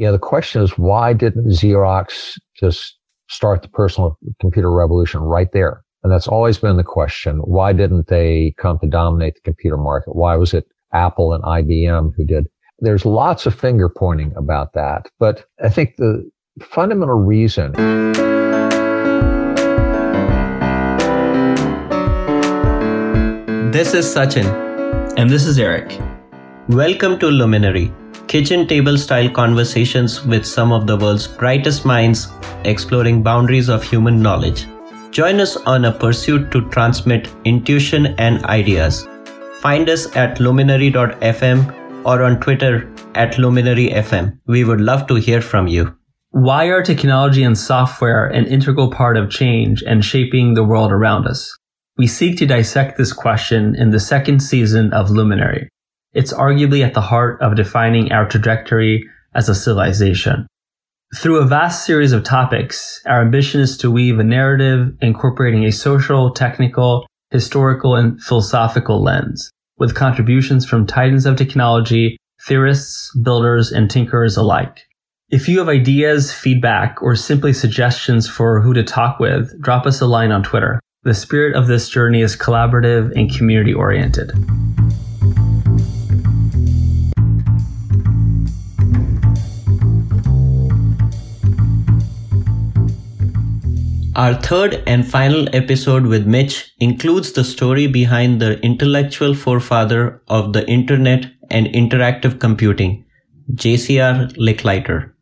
you know, the question is why didn't Xerox just start the personal computer revolution right there? And that's always been the question. Why didn't they come to dominate the computer market? Why was it Apple and IBM who did? There's lots of finger pointing about that. But I think the fundamental reason. This is Sachin. And this is Eric. Welcome to Luminary, kitchen table style conversations with some of the world's brightest minds exploring boundaries of human knowledge. Join us on a pursuit to transmit intuition and ideas. Find us at luminary.fm or on Twitter at luminaryfm. We would love to hear from you. Why are technology and software an integral part of change and shaping the world around us? We seek to dissect this question in the second season of Luminary. It's arguably at the heart of defining our trajectory as a civilization. Through a vast series of topics, our ambition is to weave a narrative incorporating a social, technical, historical, and philosophical lens, with contributions from titans of technology, theorists, builders, and tinkerers alike. If you have ideas, feedback, or simply suggestions for who to talk with, drop us a line on Twitter. The spirit of this journey is collaborative and community oriented. Our third and final episode with Mitch includes the story behind the intellectual forefather of the internet and interactive computing, JCR Licklider.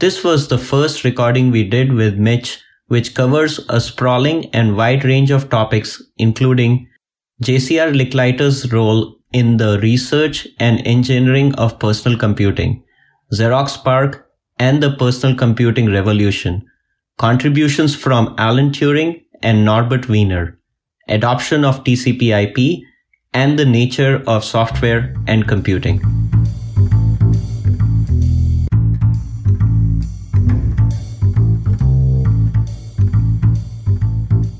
This was the first recording we did with Mitch, which covers a sprawling and wide range of topics, including JCR Licklider's role in the research and engineering of personal computing, Xerox PARC, and the personal computing revolution contributions from Alan Turing and Norbert Wiener, adoption of TCP/IP, and the nature of software and computing.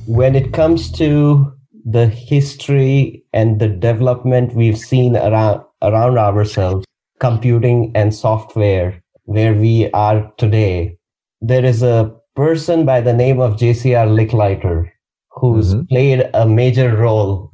When it comes to the history and the development we've seen around around ourselves, computing and software, where we are today, there is a person by the name of JCR Licklider, who's mm-hmm. played a major role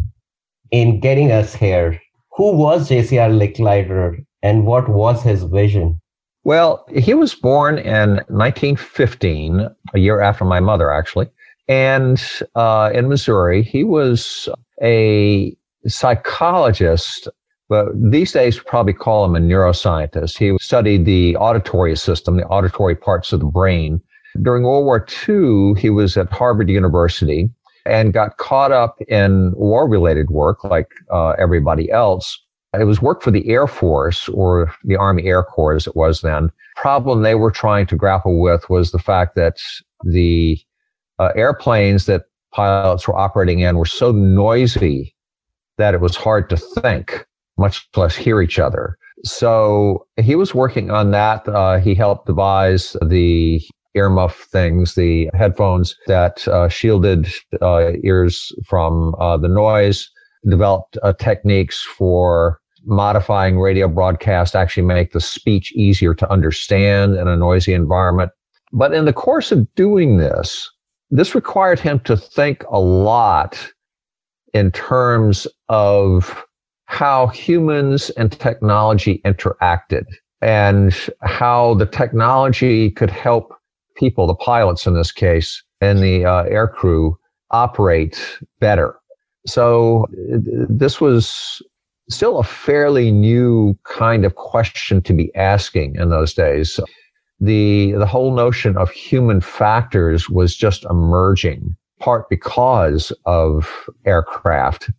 in getting us here. Who was JCR Licklider and what was his vision? Well, he was born in 1915, a year after my mother, actually, and uh, in Missouri. He was a psychologist, but these days probably call him a neuroscientist. He studied the auditory system, the auditory parts of the brain, during World War II, he was at Harvard University and got caught up in war related work like uh, everybody else. It was work for the Air Force or the Army Air Corps as it was then. Problem they were trying to grapple with was the fact that the uh, airplanes that pilots were operating in were so noisy that it was hard to think, much less hear each other. So he was working on that. Uh, he helped devise the earmuff things, the headphones that uh, shielded uh, ears from uh, the noise, developed uh, techniques for modifying radio broadcast, actually make the speech easier to understand in a noisy environment. But in the course of doing this, this required him to think a lot in terms of how humans and technology interacted and how the technology could help people, the pilots in this case, and the uh, air crew operate better. So this was still a fairly new kind of question to be asking in those days. The, the whole notion of human factors was just emerging, part because of aircraft.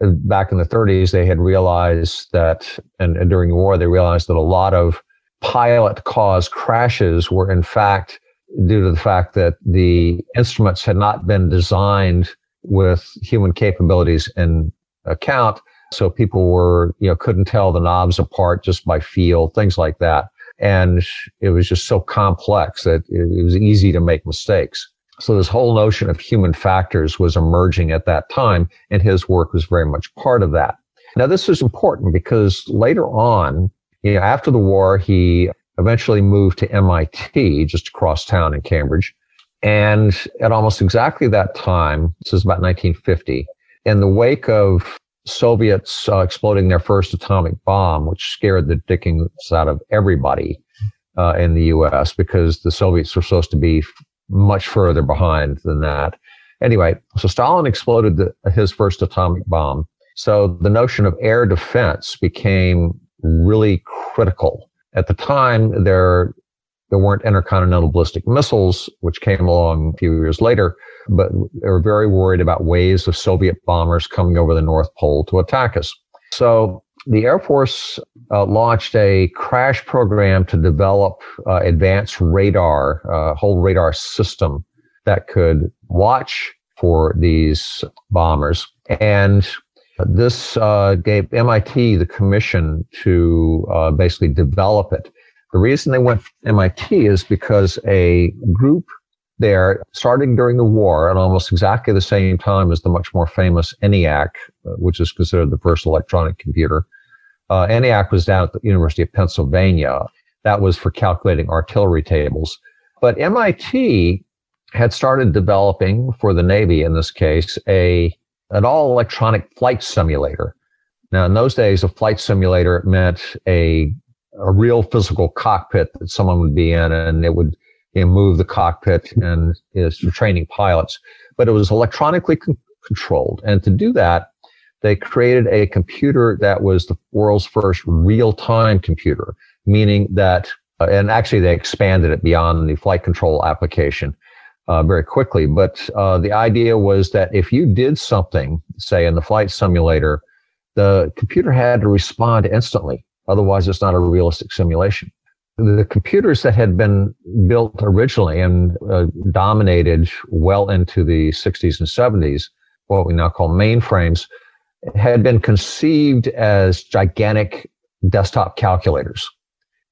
Back in the 30s, they had realized that, and, and during the war, they realized that a lot of pilot caused crashes were in fact due to the fact that the instruments had not been designed with human capabilities in account. So people were, you know, couldn't tell the knobs apart just by feel, things like that. And it was just so complex that it was easy to make mistakes. So this whole notion of human factors was emerging at that time, and his work was very much part of that. Now, this is important because later on, you know, after the war, he eventually moved to MIT just across town in Cambridge. And at almost exactly that time, this is about 1950, in the wake of Soviets uh, exploding their first atomic bomb, which scared the dickens out of everybody uh, in the U.S. because the Soviets were supposed to be much further behind than that. Anyway, so Stalin exploded the, his first atomic bomb. So the notion of air defense became really critical. At the time, there there weren't intercontinental ballistic missiles, which came along a few years later, but they were very worried about waves of Soviet bombers coming over the North Pole to attack us. So the Air Force uh, launched a crash program to develop uh, advanced radar, a uh, whole radar system that could watch for these bombers. And this uh, gave MIT the commission to uh, basically develop it. The reason they went MIT is because a group there, starting during the war at almost exactly the same time as the much more famous ENIAC, which is considered the first electronic computer. Uh, ENIAC was down at the University of Pennsylvania. That was for calculating artillery tables. But MIT had started developing for the Navy, in this case, a an all electronic flight simulator. Now, in those days, a flight simulator meant a a real physical cockpit that someone would be in, and it would you know, move the cockpit and is for training pilots. But it was electronically con- controlled, and to do that, they created a computer that was the world's first real-time computer, meaning that, uh, and actually they expanded it beyond the flight control application. Uh, very quickly. But uh, the idea was that if you did something, say in the flight simulator, the computer had to respond instantly. Otherwise, it's not a realistic simulation. The computers that had been built originally and uh, dominated well into the 60s and 70s, what we now call mainframes, had been conceived as gigantic desktop calculators.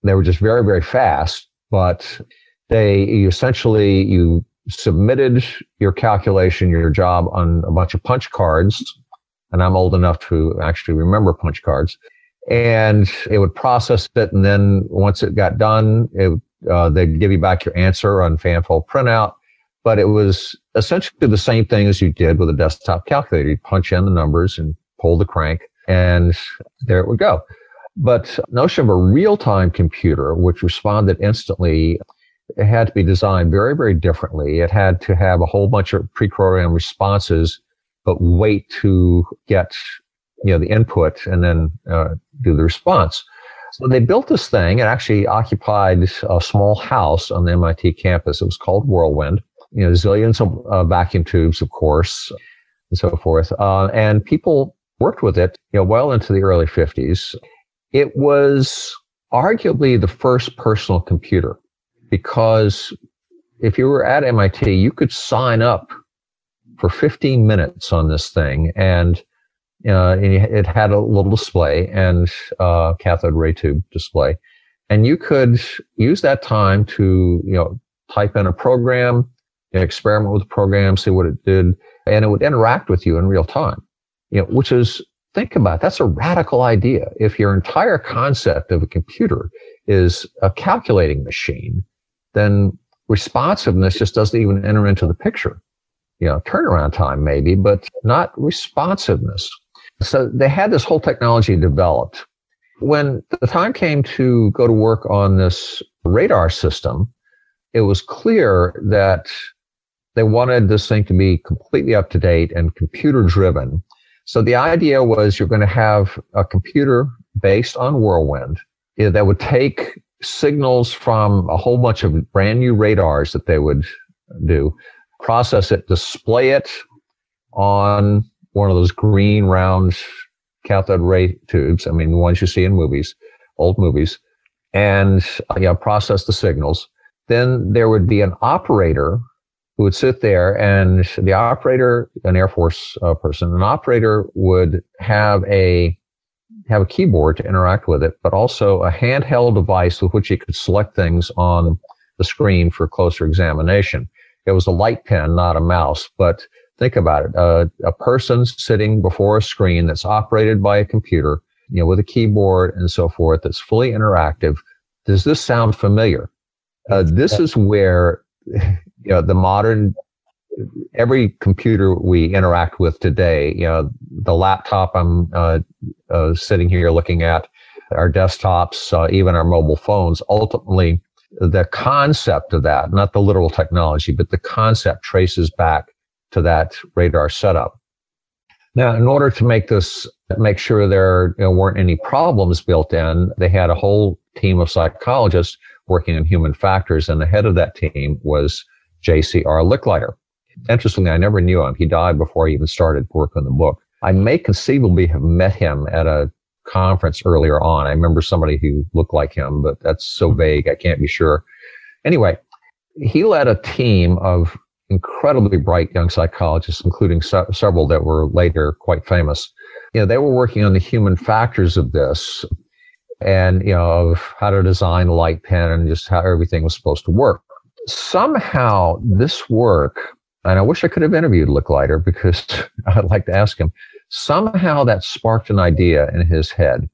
They were just very, very fast, but they essentially you submitted your calculation, your job on a bunch of punch cards, and I'm old enough to actually remember punch cards and it would process it. And then once it got done, it, uh, they'd give you back your answer on fanfold printout. But it was essentially the same thing as you did with a desktop calculator. You punch in the numbers and pull the crank, and there it would go. But notion of a real-time computer, which responded instantly, it had to be designed very, very differently. It had to have a whole bunch of pre-programmed responses, but wait to get you know the input and then uh, do the response. So they built this thing. It actually occupied a small house on the MIT campus. It was called Whirlwind. You know, zillions of uh, vacuum tubes, of course, and so forth. Uh, and people worked with it, you know, well into the early 50s. It was arguably the first personal computer because if you were at MIT, you could sign up for 15 minutes on this thing and uh, it had a little display and uh, cathode ray tube display, and you could use that time to you know type in a program, experiment with the program, see what it did, and it would interact with you in real time. You know, which is think about it, that's a radical idea. If your entire concept of a computer is a calculating machine, then responsiveness just doesn't even enter into the picture. You know, turnaround time maybe, but not responsiveness. So they had this whole technology developed. When the time came to go to work on this radar system, it was clear that they wanted this thing to be completely up to date and computer driven. So the idea was you're going to have a computer based on Whirlwind that would take signals from a whole bunch of brand new radars that they would do, process it, display it on one of those green round cathode ray tubes. I mean, the ones you see in movies, old movies, and uh, yeah, process the signals. Then there would be an operator who would sit there, and the operator, an Air Force uh, person, an operator would have a have a keyboard to interact with it, but also a handheld device with which he could select things on the screen for closer examination. It was a light pen, not a mouse, but Think about it. Uh, a person sitting before a screen that's operated by a computer, you know, with a keyboard and so forth, that's fully interactive. Does this sound familiar? Uh, this is where you know the modern every computer we interact with today, you know, the laptop I'm uh, uh, sitting here looking at, our desktops, uh, even our mobile phones, ultimately the concept of that, not the literal technology, but the concept traces back to that radar setup. Now, in order to make this, make sure there you know, weren't any problems built in, they had a whole team of psychologists working on human factors, and the head of that team was J.C.R. Licklider. Interestingly, I never knew him. He died before I even started work on the book. I may conceivably have met him at a conference earlier on. I remember somebody who looked like him, but that's so mm-hmm. vague. I can't be sure. Anyway, he led a team of incredibly bright young psychologists, including se- several that were later quite famous. You know, they were working on the human factors of this and, you know, of how to design a light pen and just how everything was supposed to work. Somehow this work and I wish I could have interviewed Licklider because I'd like to ask him. Somehow that sparked an idea in his head.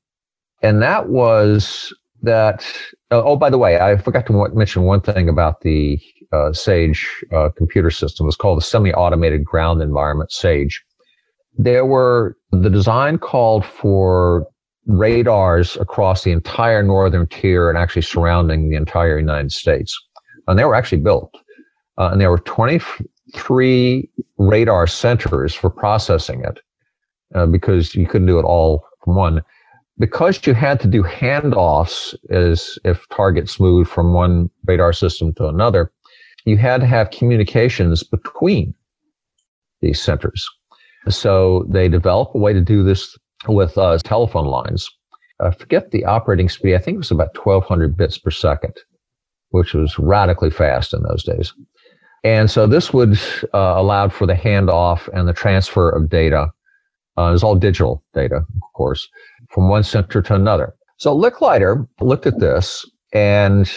And that was that, uh, oh, by the way, I forgot to mention one thing about the uh, SAGE uh, computer system. It's called the semi-automated ground environment, SAGE. There were, the design called for radars across the entire northern tier and actually surrounding the entire United States. And they were actually built. Uh, and there were 20, three radar centers for processing it uh, because you couldn't do it all from one. Because you had to do handoffs as if targets moved from one radar system to another, you had to have communications between these centers. So they developed a way to do this with uh, telephone lines. I forget the operating speed. I think it was about 1200 bits per second, which was radically fast in those days. And so this would uh, allowed for the handoff and the transfer of data. Uh, it was all digital data, of course, from one center to another. So Licklider looked at this and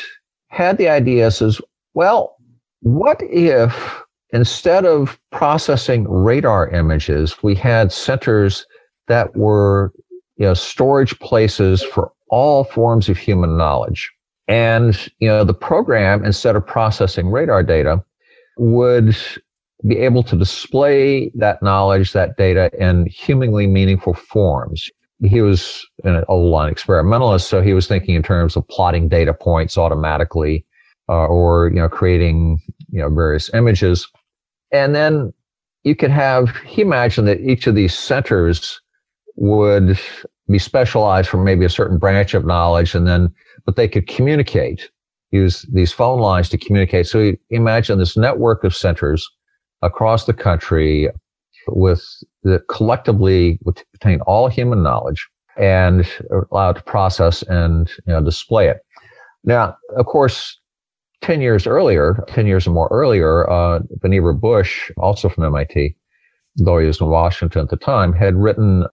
had the idea says, well, what if instead of processing radar images, we had centers that were you know, storage places for all forms of human knowledge. And, you know, the program, instead of processing radar data, would be able to display that knowledge, that data in humanly meaningful forms. He was an old line experimentalist, so he was thinking in terms of plotting data points automatically, uh, or you know, creating you know various images, and then you could have. He imagined that each of these centers would be specialized for maybe a certain branch of knowledge, and then but they could communicate use these phone lines to communicate. So imagine this network of centers across the country with the collectively would contain all human knowledge and allowed to process and you know, display it. Now, of course, 10 years earlier, 10 years or more earlier, uh, Vannevar Bush, also from MIT, though he was in Washington at the time, had written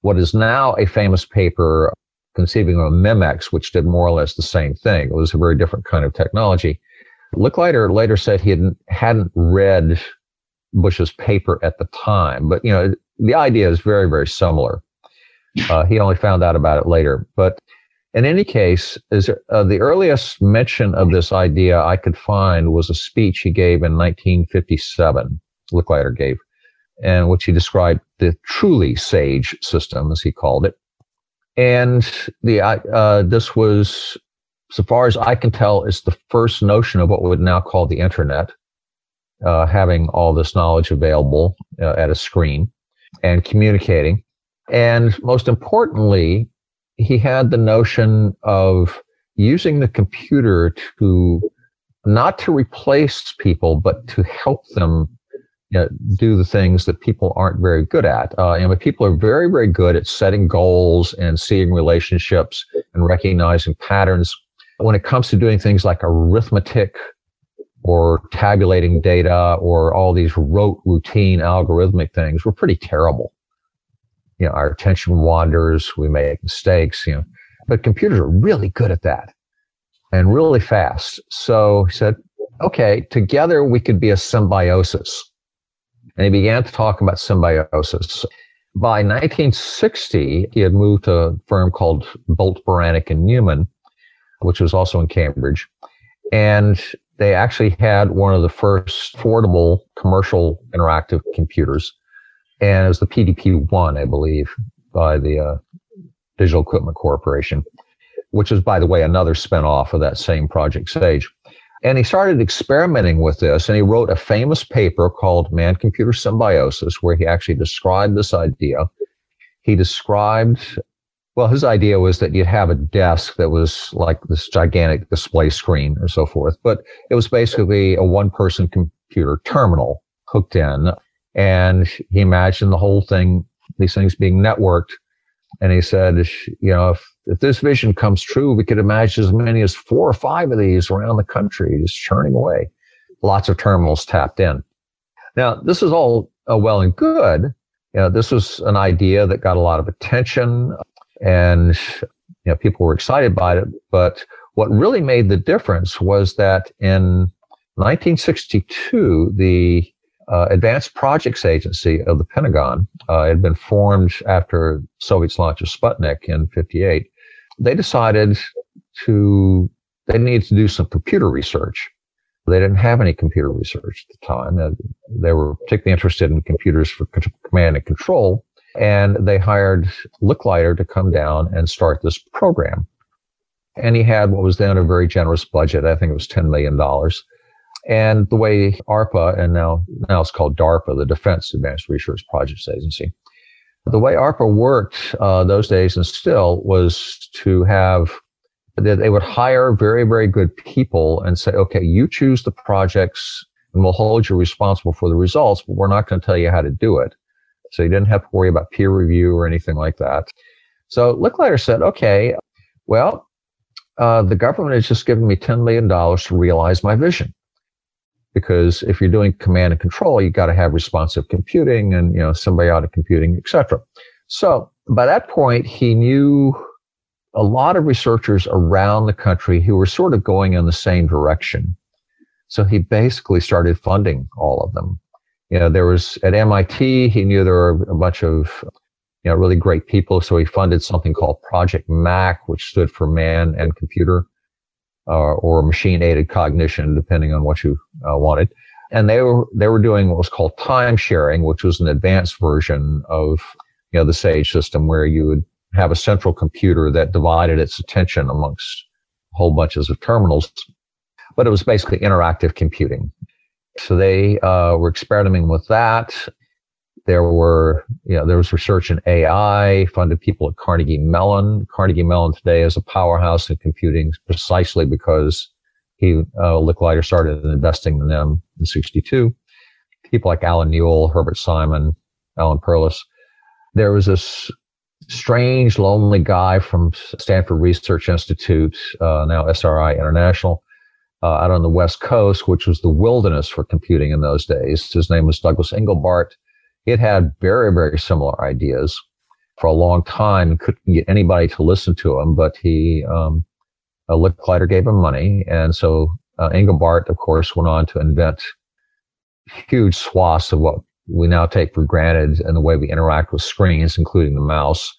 what is now a famous paper conceiving of a Memex, which did more or less the same thing. It was a very different kind of technology. Licklider later said he hadn't, hadn't read Bush's paper at the time, but you know, the idea is very, very similar. Uh, he only found out about it later. But in any case, is uh, the earliest mention of this idea I could find was a speech he gave in 1957. Licklider gave, and which he described the truly sage system, as he called it. And the uh, this was, so far as I can tell, is the first notion of what we would now call the internet, uh, having all this knowledge available uh, at a screen and communicating. And most importantly, he had the notion of using the computer to not to replace people, but to help them you know, do the things that people aren't very good at. Uh, and people are very, very good at setting goals and seeing relationships and recognizing patterns. When it comes to doing things like arithmetic or tabulating data or all these rote routine algorithmic things, we're pretty terrible. You know, our attention wanders, we make mistakes, you know, but computers are really good at that and really fast. So he said, okay, together we could be a symbiosis and he began to talk about symbiosis. By 1960, he had moved to a firm called Bolt, Beranek, and Newman, which was also in Cambridge. And they actually had one of the first affordable commercial interactive computers. And it was the PDP-1, I believe, by the uh, Digital Equipment Corporation, which is, by the way, another spinoff of that same Project Sage. And he started experimenting with this, and he wrote a famous paper called Man Computer Symbiosis, where he actually described this idea. He described, well, his idea was that you'd have a desk that was like this gigantic display screen or so forth, but it was basically a one person computer terminal hooked in. And he imagined the whole thing, these things being networked and he said, you know, if, if this vision comes true, we could imagine as many as four or five of these around the country just churning away. Lots of terminals tapped in. Now, this is all uh, well and good. You know, this was an idea that got a lot of attention and, you know, people were excited by it. But what really made the difference was that in 1962, the uh, Advanced Projects Agency of the Pentagon uh, had been formed after Soviets launched Sputnik in 58. They decided to, they needed to do some computer research. They didn't have any computer research at the time. Uh, they were particularly interested in computers for command and control. And they hired Licklider to come down and start this program. And he had what was then a very generous budget. I think it was $10 million and the way ARPA, and now, now it's called DARPA, the Defense Advanced Research Projects Agency, the way ARPA worked uh, those days and still was to have that they would hire very, very good people and say, okay, you choose the projects and we'll hold you responsible for the results, but we're not going to tell you how to do it. So you didn't have to worry about peer review or anything like that. So Licklider said, okay, well, uh, the government has just given me $10 million to realize my vision because if you're doing command and control, you've got to have responsive computing and you know symbiotic computing, etc. So by that point, he knew a lot of researchers around the country who were sort of going in the same direction. So he basically started funding all of them. You know, there was at MIT, he knew there were a bunch of you know really great people, so he funded something called Project MAC, which stood for Man and Computer or machine aided cognition, depending on what you uh, wanted. And they were they were doing what was called time sharing, which was an advanced version of you know the Sage system, where you would have a central computer that divided its attention amongst whole bunches of terminals. But it was basically interactive computing. So they uh, were experimenting with that. There were, you know, there was research in AI, funded people at Carnegie Mellon. Carnegie Mellon today is a powerhouse in computing precisely because he, uh, Licklider started investing in them in 62. People like Allen Newell, Herbert Simon, Alan Perlis. There was this strange, lonely guy from Stanford Research Institute, uh, now SRI International, uh, out on the West Coast, which was the wilderness for computing in those days. His name was Douglas Engelbart. It had very, very similar ideas for a long time. Couldn't get anybody to listen to him, but he, um, uh, Licklider gave him money. And so uh, Engelbart, of course, went on to invent huge swaths of what we now take for granted and the way we interact with screens, including the mouse.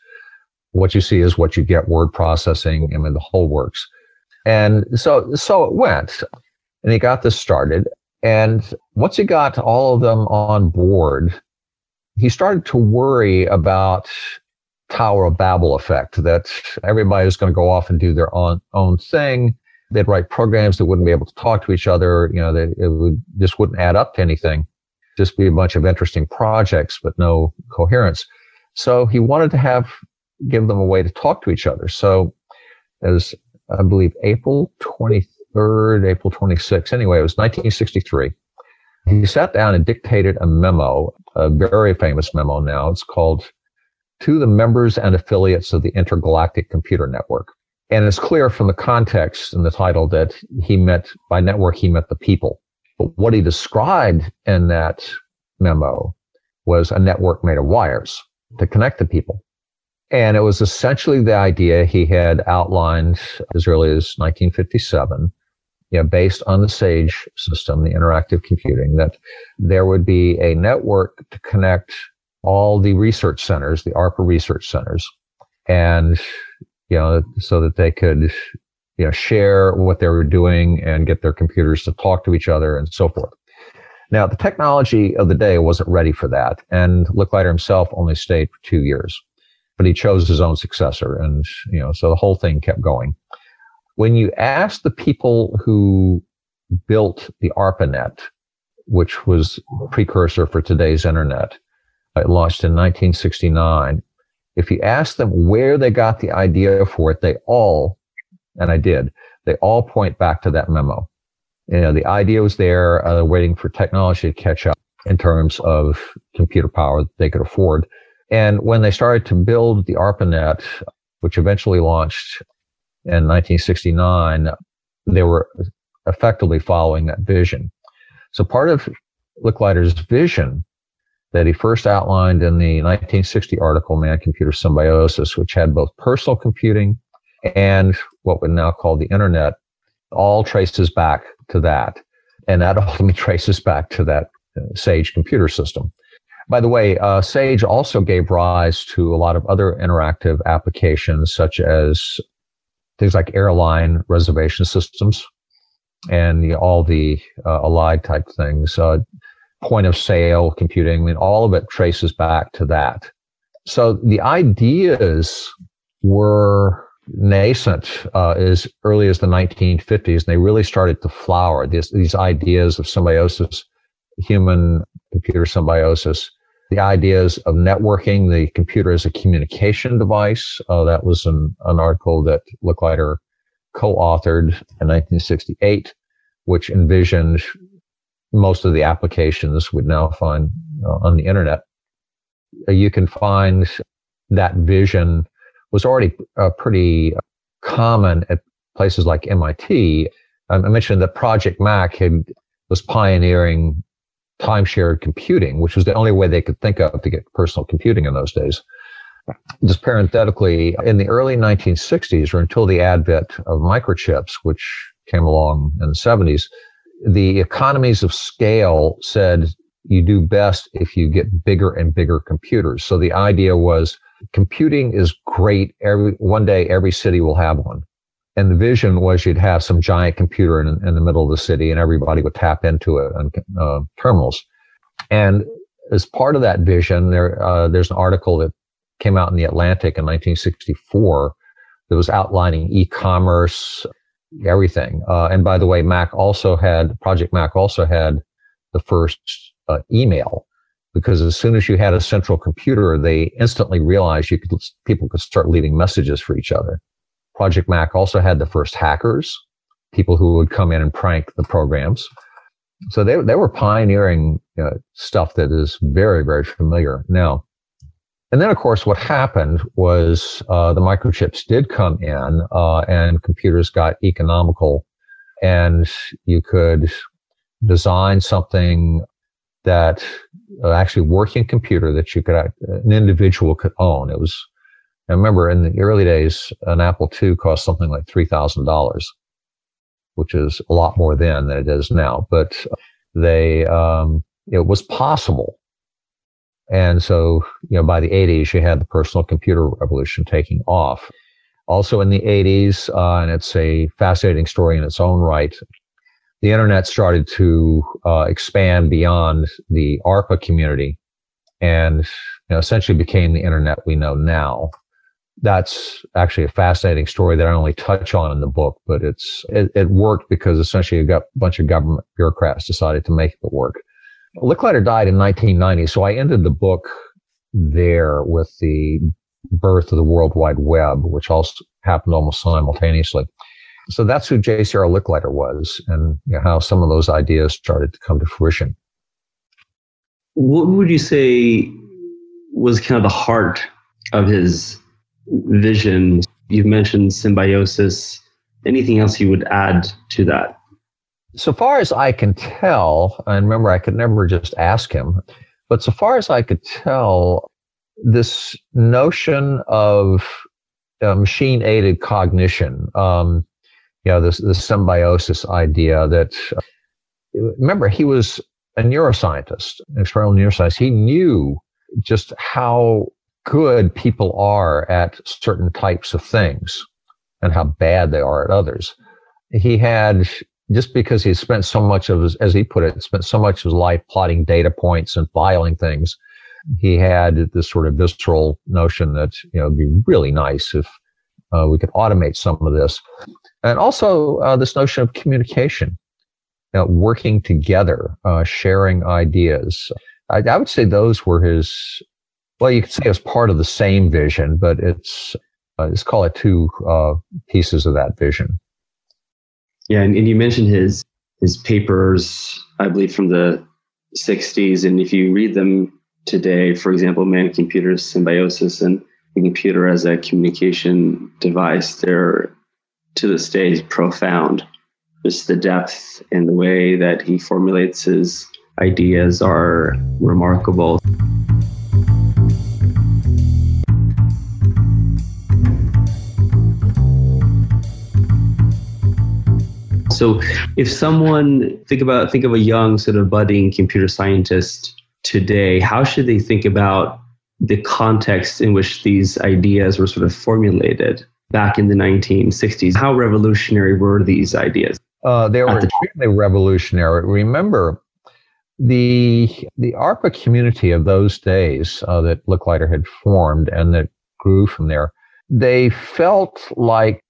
What you see is what you get word processing. I mean, the whole works. And so, so it went and he got this started. And once he got all of them on board, he started to worry about Tower of Babel effect, that everybody was going to go off and do their own, own thing. They'd write programs that wouldn't be able to talk to each other. You know, they, it would just wouldn't add up to anything. Just be a bunch of interesting projects, but no coherence. So he wanted to have, give them a way to talk to each other. So as I believe April 23rd, April 26th, anyway, it was 1963. He sat down and dictated a memo, a very famous memo now. It's called To the Members and Affiliates of the Intergalactic Computer Network. And it's clear from the context and the title that he meant by network, he meant the people. But what he described in that memo was a network made of wires to connect the people. And it was essentially the idea he had outlined as early as 1957 you know, based on the SAGE system, the interactive computing, that there would be a network to connect all the research centers, the ARPA research centers, and you know, so that they could you know, share what they were doing and get their computers to talk to each other and so forth. Now, the technology of the day wasn't ready for that. And Licklider himself only stayed for two years, but he chose his own successor. And, you know, so the whole thing kept going. When you ask the people who built the ARPANET, which was precursor for today's internet, it launched in 1969. If you ask them where they got the idea for it, they all, and I did, they all point back to that memo. You know, the idea was there, uh, waiting for technology to catch up in terms of computer power that they could afford. And when they started to build the ARPANET, which eventually launched in 1969, they were effectively following that vision. So part of Licklider's vision that he first outlined in the 1960 article, Man Computer Symbiosis, which had both personal computing and what we now call the internet, all traces back to that. And that ultimately traces back to that uh, Sage computer system. By the way, uh, Sage also gave rise to a lot of other interactive applications, such as things like airline reservation systems and you know, all the uh, allied type things, uh, point of sale computing. I mean, all of it traces back to that. So the ideas were nascent uh, as early as the 1950s, and they really started to flower. These, these ideas of symbiosis, human computer symbiosis, the ideas of networking, the computer as a communication device. Uh, that was an, an article that Licklider co-authored in 1968, which envisioned most of the applications we'd now find uh, on the internet. Uh, you can find that vision was already uh, pretty common at places like MIT. I mentioned that Project Mac had was pioneering time shared computing, which was the only way they could think of to get personal computing in those days. Just parenthetically, in the early 1960s, or until the advent of microchips, which came along in the 70s, the economies of scale said you do best if you get bigger and bigger computers. So the idea was computing is great. Every one day, every city will have one. And the vision was you'd have some giant computer in, in the middle of the city, and everybody would tap into it on uh, terminals. And as part of that vision, there uh, there's an article that came out in the Atlantic in 1964 that was outlining e-commerce, everything. Uh, and by the way, Mac also had Project Mac also had the first uh, email because as soon as you had a central computer, they instantly realized you could, people could start leaving messages for each other. Project Mac also had the first hackers, people who would come in and prank the programs. So they, they were pioneering stuff that is very, very familiar now. And then, of course, what happened was uh, the microchips did come in uh, and computers got economical and you could design something that uh, actually working computer that you could uh, an individual could own. It was I remember in the early days, an Apple II cost something like three thousand dollars, which is a lot more then than it is now. But they um, it was possible, and so you know by the 80s you had the personal computer revolution taking off. Also in the 80s, uh, and it's a fascinating story in its own right the internet started to uh, expand beyond the ARPA community and you know, essentially became the internet we know now. That's actually a fascinating story that I only touch on in the book, but it's it, it worked because essentially a bunch of government bureaucrats decided to make it work. Licklider died in 1990, so I ended the book there with the birth of the World Wide Web, which also happened almost simultaneously. So that's who J.C.R. Licklider was and you know, how some of those ideas started to come to fruition. What would you say was kind of the heart of his vision? You've mentioned symbiosis. Anything else you would add to that? So far as I can tell, and remember, I could never just ask him, but so far as I could tell, this notion of uh, machine aided cognition, um, you know, this, this symbiosis idea that, uh, remember, he was a neuroscientist, an experimental neuroscientist. He knew just how good people are at certain types of things. and how bad they are at others. He had just because he spent so much of his, as he put it, spent so much of his life plotting data points and filing things. He had this sort of visceral notion that you know it'd be really nice if uh, we could automate some of this, and also uh, this notion of communication, you know, working together, uh, sharing ideas. I, I, would say those were his. Well, you could say it was part of the same vision, but it's uh, let's call it two uh, pieces of that vision. Yeah, and, and you mentioned his his papers, I believe, from the 60s. And if you read them today, for example, man computer symbiosis and the computer as a communication device, they're to this day profound. Just the depth and the way that he formulates his ideas are remarkable. So if someone think about think of a young sort of budding computer scientist today, how should they think about the context in which these ideas were sort of formulated back in the 1960s? How revolutionary were these ideas? Uh, they were the extremely revolutionary. Remember, the the ARPA community of those days uh, that Licklider had formed and that grew from there, they felt like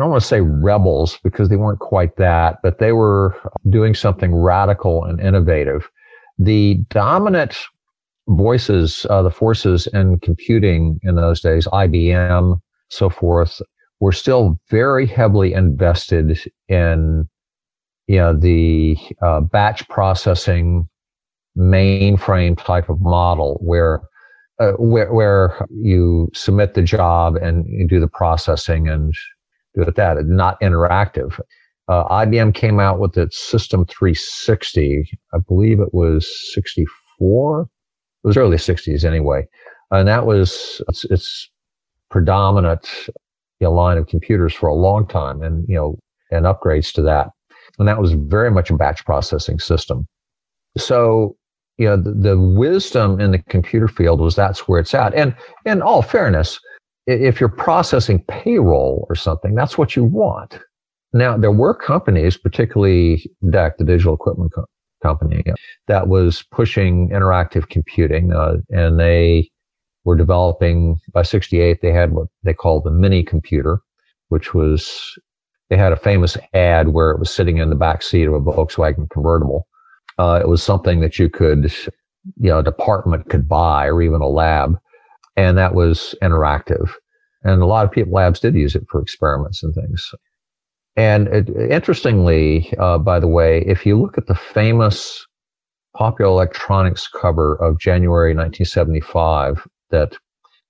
I don't want to say rebels because they weren't quite that, but they were doing something radical and innovative. The dominant voices, uh, the forces in computing in those days, IBM, so forth, were still very heavily invested in you know, the uh, batch processing mainframe type of model where, uh, where, where you submit the job and you do the processing and do it that, not interactive. Uh, IBM came out with its System 360. I believe it was 64. It was early 60s anyway, and that was its, its predominant you know, line of computers for a long time, and you know, and upgrades to that, and that was very much a batch processing system. So you know, the, the wisdom in the computer field was that's where it's at, and in all fairness, if you're processing payroll or something, that's what you want. Now, there were companies, particularly DEC, the digital equipment co- company, that was pushing interactive computing, uh, and they were developing by 68, they had what they called the mini computer, which was, they had a famous ad where it was sitting in the back seat of a Volkswagen convertible. Uh, it was something that you could, you know, a department could buy or even a lab and that was interactive. And a lot of people labs did use it for experiments and things. And it, interestingly, uh, by the way, if you look at the famous Popular Electronics cover of January 1975 that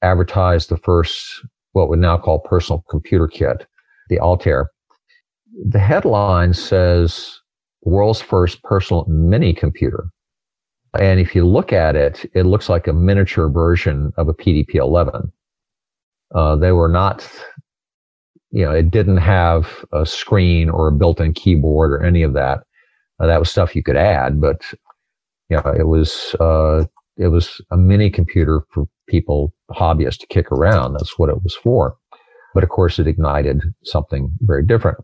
advertised the first, what we now call personal computer kit, the Altair, the headline says world's first personal mini computer. And if you look at it, it looks like a miniature version of a PDP 11. Uh, they were not, you know, it didn't have a screen or a built in keyboard or any of that. Uh, that was stuff you could add, but, you know, it was, uh, it was a mini computer for people, hobbyists to kick around. That's what it was for. But of course, it ignited something very different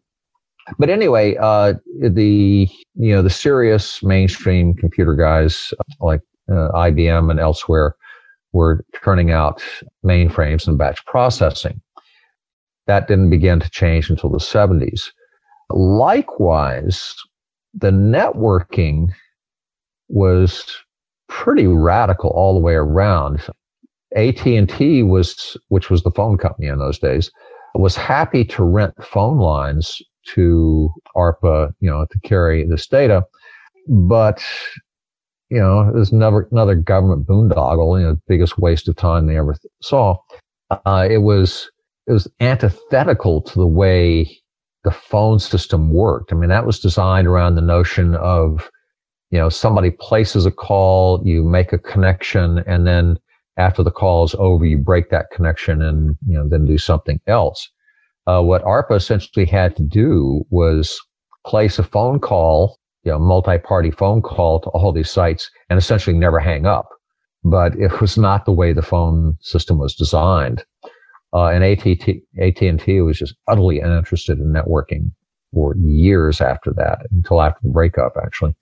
but anyway, uh, the you know the serious mainstream computer guys like uh, IBM and elsewhere were turning out mainframes and batch processing. That didn't begin to change until the 70s. Likewise, the networking was pretty radical all the way around. AT&T was, which was the phone company in those days, was happy to rent phone lines to ARPA, you know, to carry this data. But, you know, there's another, another government boondoggle, you know, biggest waste of time they ever saw. Uh, it was, it was antithetical to the way the phone system worked. I mean, that was designed around the notion of, you know, somebody places a call, you make a connection, and then after the call is over, you break that connection and, you know, then do something else uh, what ARPA essentially had to do was place a phone call, you know, multi-party phone call to all these sites and essentially never hang up. But it was not the way the phone system was designed. Uh, and AT&T, AT&T was just utterly uninterested in networking for years after that, until after the breakup, actually.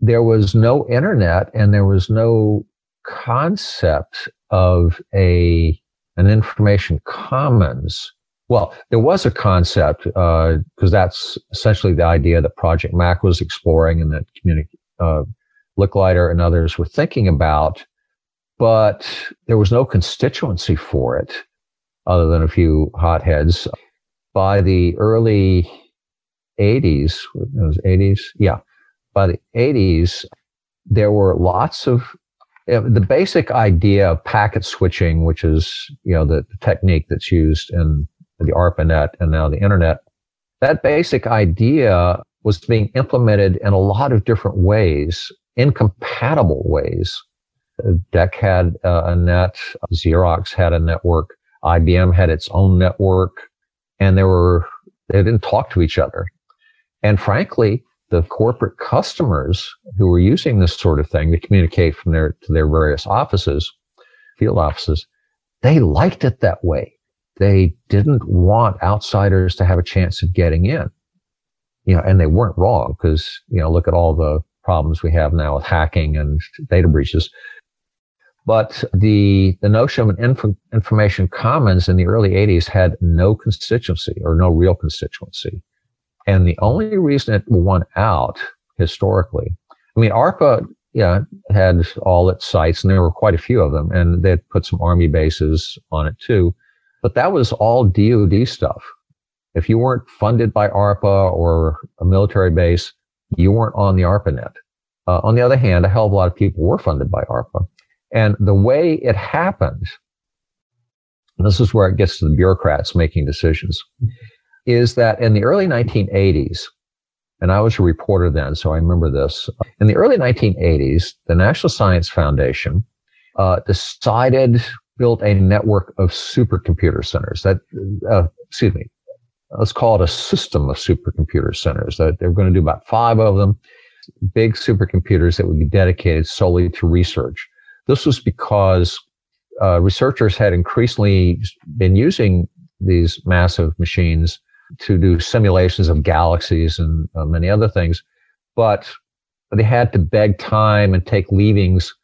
There was no internet and there was no concept of a an information commons. Well, there was a concept because uh, that's essentially the idea that Project Mac was exploring and that communi- uh, Licklider and others were thinking about, but there was no constituency for it other than a few hotheads. By the early 80s, it was 80s, yeah, by the 80s, there were lots of the basic idea of packet switching, which is you know the technique that's used in the ARPANET and now the internet. That basic idea was being implemented in a lot of different ways, incompatible ways. DEC had uh, a net, Xerox had a network, IBM had its own network, and they were they didn't talk to each other. And frankly, the corporate customers who were using this sort of thing to communicate from their to their various offices, field offices, they liked it that way. They didn't want outsiders to have a chance of getting in. You know, and they weren't wrong because, you know, look at all the problems we have now with hacking and data breaches. But the, the notion of an inf- information commons in the early 80s had no constituency or no real constituency. And the only reason it won out historically, I mean, ARPA, yeah, had all its sites and there were quite a few of them and they put some army bases on it too. But that was all DOD stuff. If you weren't funded by ARPA or a military base, you weren't on the ARPANET. Uh, on the other hand, a hell of a lot of people were funded by ARPA. And the way it happened, this is where it gets to the bureaucrats making decisions is that in the early 1980s, and I was a reporter then, so I remember this. In the early 1980s, the National Science Foundation uh, decided built a network of supercomputer centers. That, uh, excuse me, let's call it a system of supercomputer centers. That they're going to do about five of them, big supercomputers that would be dedicated solely to research. This was because uh, researchers had increasingly been using these massive machines to do simulations of galaxies and uh, many other things, but they had to beg time and take leavings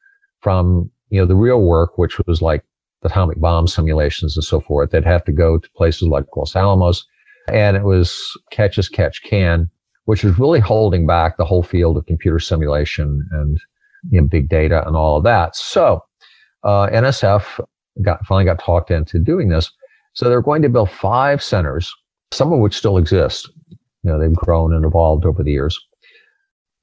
from you know the real work, which was like atomic bomb simulations and so forth. They'd have to go to places like Los Alamos, and it was catch as catch can, which was really holding back the whole field of computer simulation and you know, big data and all of that. So uh, NSF got finally got talked into doing this. So they're going to build five centers some of which still exist. You know, they've grown and evolved over the years.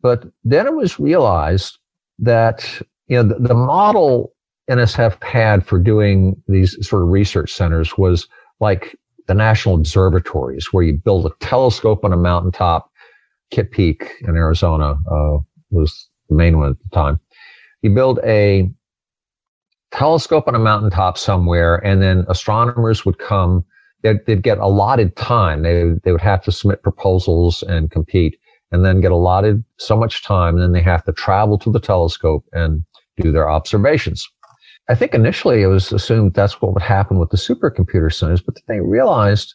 But then it was realized that, you know, the, the model NSF had for doing these sort of research centers was like the national observatories where you build a telescope on a mountaintop. Kitt Peak in Arizona uh, was the main one at the time. You build a telescope on a mountaintop somewhere, and then astronomers would come they'd, they'd get allotted time. They, they would have to submit proposals and compete and then get allotted so much time. And then they have to travel to the telescope and do their observations. I think initially it was assumed that's what would happen with the supercomputer centers, but they realized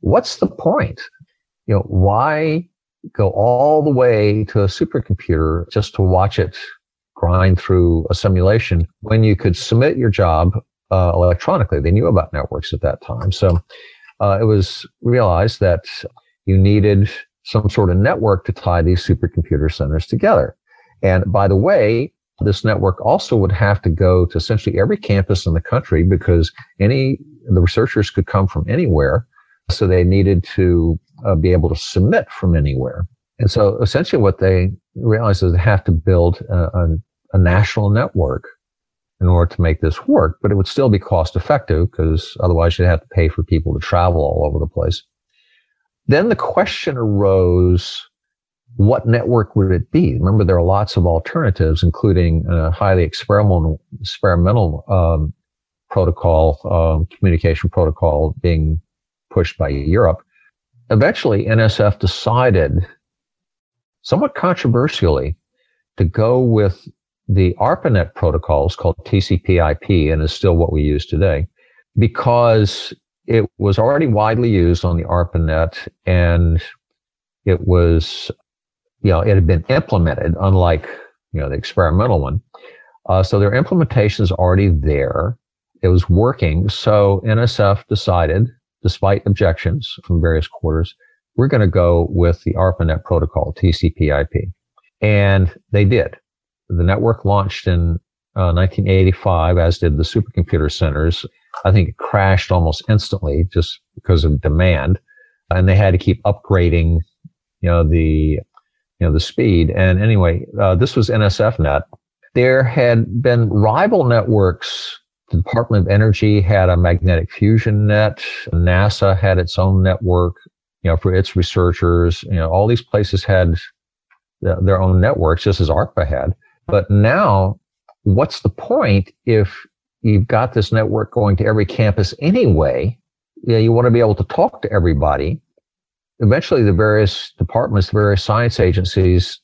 what's the point? You know, why go all the way to a supercomputer just to watch it grind through a simulation when you could submit your job uh, electronically. They knew about networks at that time. So uh, it was realized that you needed some sort of network to tie these supercomputer centers together. And by the way, this network also would have to go to essentially every campus in the country because any the researchers could come from anywhere. So they needed to uh, be able to submit from anywhere. And so essentially what they realized is they have to build a, a, a national network in order to make this work, but it would still be cost effective because otherwise you'd have to pay for people to travel all over the place. Then the question arose, what network would it be? Remember, there are lots of alternatives, including a highly experimental, experimental um, protocol, um, communication protocol being pushed by Europe. Eventually, NSF decided, somewhat controversially, to go with the ARPANET protocol is called TCP/IP and is still what we use today. because it was already widely used on the ARPANET and it was, you know, it had been implemented, unlike, you know, the experimental one. Uh, so their implementation is already there. It was working. So NSF decided, despite objections from various quarters, we're going to go with the ARPANET protocol, TCP/IP, and they did. The network launched in uh, 1985, as did the supercomputer centers. I think it crashed almost instantly just because of demand, and they had to keep upgrading, you know, the you know the speed. And anyway, uh, this was NSFNet. There had been rival networks. The Department of Energy had a magnetic fusion net. NASA had its own network, you know, for its researchers. You know, all these places had their own networks, just as ARPA had. But now, what's the point if you've got this network going to every campus anyway? Know, you want to be able to talk to everybody. Eventually, the various departments, the various science agencies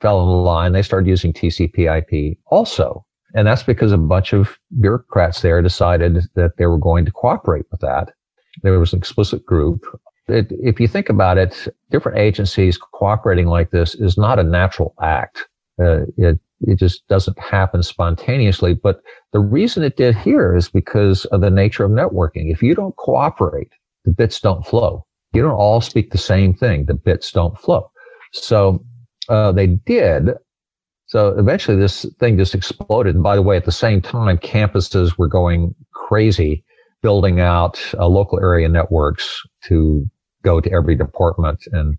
fell in line. They started using TCP/IP also, and that's because a bunch of bureaucrats there decided that they were going to cooperate with that. There was an explicit group. It, if you think about it, different agencies cooperating like this is not a natural act. Uh, it it just doesn't happen spontaneously. But the reason it did here is because of the nature of networking. If you don't cooperate, the bits don't flow. You don't all speak the same thing. The bits don't flow. So uh, they did. So eventually this thing just exploded. And by the way, at the same time, campuses were going crazy building out uh, local area networks to go to every department and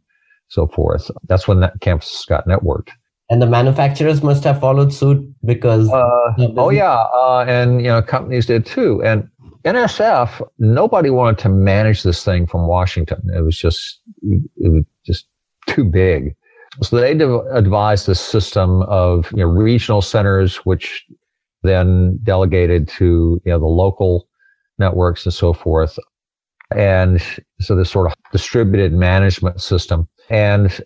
so forth. That's when that campus got networked and the manufacturers must have followed suit because uh, oh yeah uh, and you know companies did too and nsf nobody wanted to manage this thing from washington. It was just it was just too big. So they devised this system of you know regional centers which then delegated to you know the local networks and so forth. And so this sort of distributed management system. And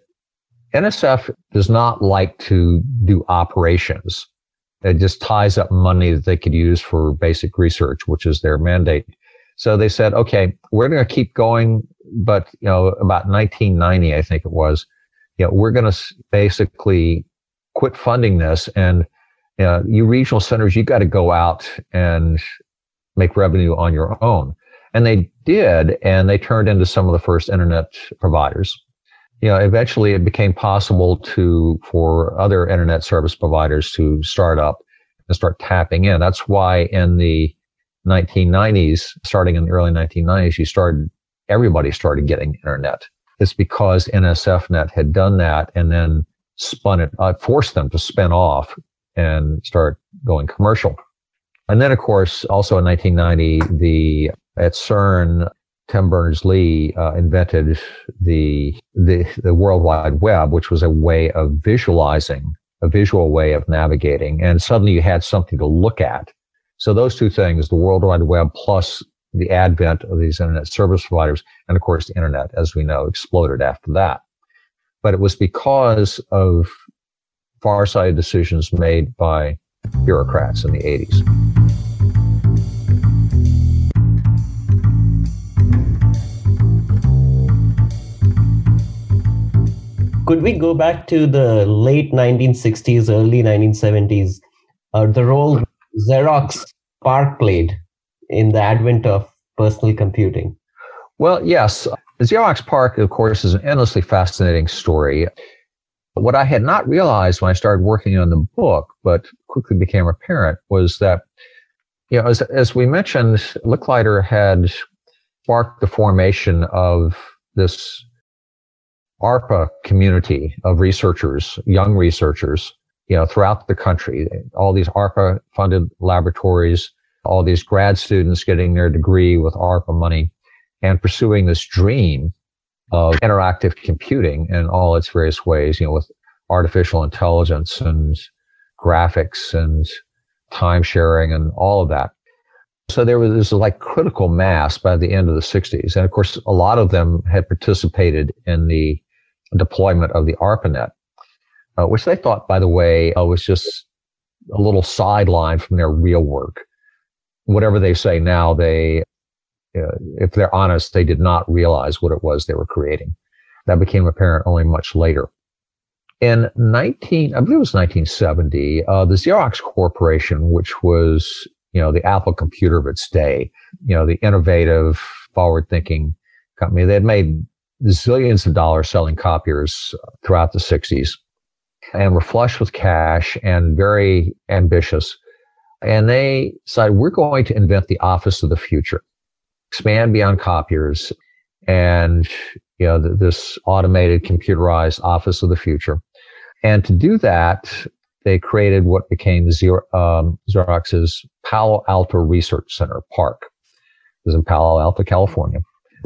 NSF does not like to do operations. It just ties up money that they could use for basic research, which is their mandate. So they said, okay, we're going to keep going. But, you know, about 1990, I think it was, you know, we're going to basically quit funding this. And you, know, you regional centers, you got to go out and make revenue on your own. And they did. And they turned into some of the first internet providers you know, eventually it became possible to, for other internet service providers to start up and start tapping in. That's why in the 1990s, starting in the early 1990s, you started, everybody started getting internet. It's because NSFNet had done that and then spun it, uh, forced them to spin off and start going commercial. And then, of course, also in 1990, the at CERN, Tim Berners-Lee uh, invented the, the the World Wide Web, which was a way of visualizing, a visual way of navigating, and suddenly you had something to look at. So those two things, the World Wide Web plus the advent of these internet service providers, and of course the internet, as we know, exploded after that. But it was because of far-sighted decisions made by bureaucrats in the 80s. Could we go back to the late 1960s, early 1970s, uh, the role Xerox PARC played in the advent of personal computing? Well, yes. Xerox PARC, of course, is an endlessly fascinating story. What I had not realized when I started working on the book, but quickly became apparent, was that, you know, as, as we mentioned, Licklider had sparked the formation of this ARPA community of researchers, young researchers, you know, throughout the country. All these ARPA funded laboratories, all these grad students getting their degree with ARPA money and pursuing this dream of interactive computing in all its various ways, you know, with artificial intelligence and graphics and time sharing and all of that. So there was this like critical mass by the end of the 60s. And of course, a lot of them had participated in the deployment of the ARPANET, uh, which they thought, by the way, uh, was just a little sideline from their real work. whatever they say now, they, uh, if they're honest, they did not realize what it was they were creating. That became apparent only much later. In 19, I believe it was 1970, uh, the Xerox Corporation, which was, you know, the Apple computer of its day, you know, the innovative, forward thinking company, they had made zillions of dollars selling copiers throughout the 60s and were flush with cash and very ambitious. And they decided we're going to invent the office of the future, expand beyond copiers, and you know this automated, computerized office of the future. And to do that, they created what became um, Xerox's Palo Alto Research Center, PARC. It was in Palo Alto, California.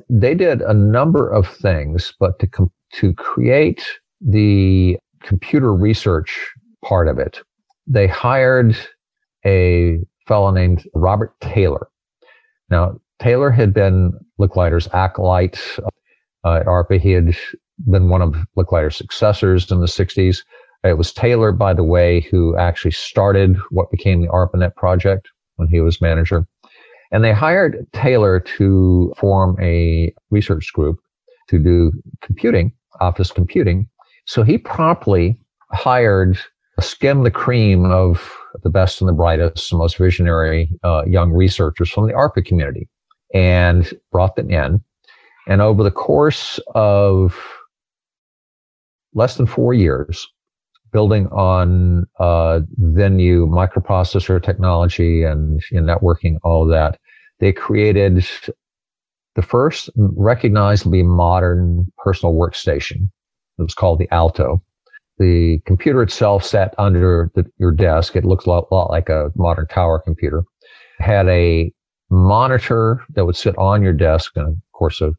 They did a number of things, but to com- to create the computer research part of it, they hired a fellow named Robert Taylor. Now, Taylor had been Licklider's acolyte uh, at ARPA. He had been one of Licklider's successors in the 60s. It was Taylor, by the way, who actually started what became the ARPANET project when he was manager. And they hired Taylor to form a research group to do computing, office computing. So he promptly hired skim the cream of the best and the brightest, the most visionary uh, young researchers from the ARPA community and brought them in. And over the course of less than four years, building on uh, Venue microprocessor technology and you know, networking, all that, they created the first recognizably modern personal workstation. It was called the Alto. The computer itself sat under the, your desk. It looks a lot, lot like a modern tower computer. It had a monitor that would sit on your desk, and of course, a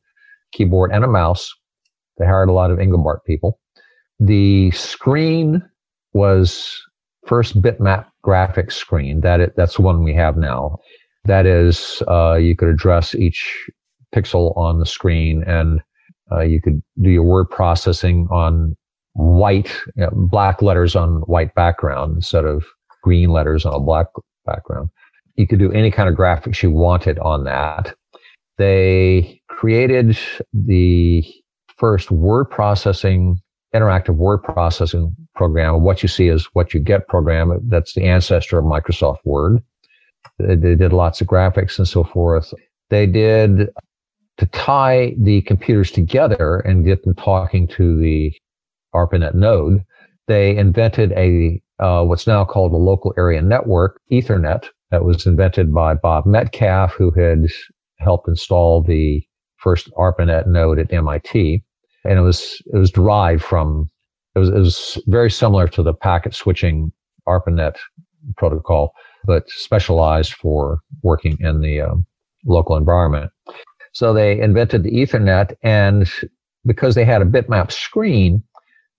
keyboard and a mouse. They hired a lot of Engelbart people. The screen was first bitmap graphics screen. That it, that's the one we have now. That is, uh, you could address each pixel on the screen, and uh, you could do your word processing on white, you know, black letters on white background instead of green letters on a black background. You could do any kind of graphics you wanted on that. They created the first word processing, interactive word processing program. What you see is what you get program. That's the ancestor of Microsoft Word. They, they did lots of graphics and so forth. They did to tie the computers together and get them talking to the ARPANET node. They invented a uh, what's now called a local area network, Ethernet, that was invented by Bob Metcalfe, who had helped install the first ARPANET node at MIT. And it was, it was derived from, it was, it was very similar to the packet switching ARPANET protocol, but specialized for working in the um, local environment. So they invented the Ethernet, and because they had a bitmap screen,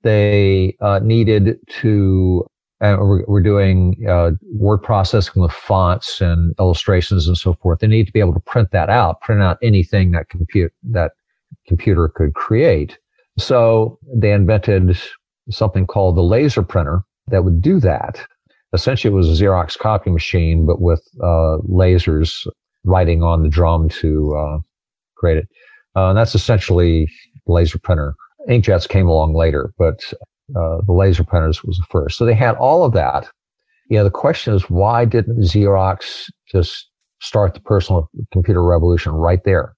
they uh, needed to and we're, we're doing uh, word processing with fonts and illustrations and so forth. They need to be able to print that out, print out anything that compute that computer could create. So they invented something called the laser printer that would do that. Essentially, it was a Xerox copy machine, but with uh, lasers writing on the drum to uh, create it. Uh, and that's essentially laser printer. Inkjets came along later, but uh, the laser printers was the first. So they had all of that. You know, the question is, why didn't Xerox just start the personal computer revolution right there?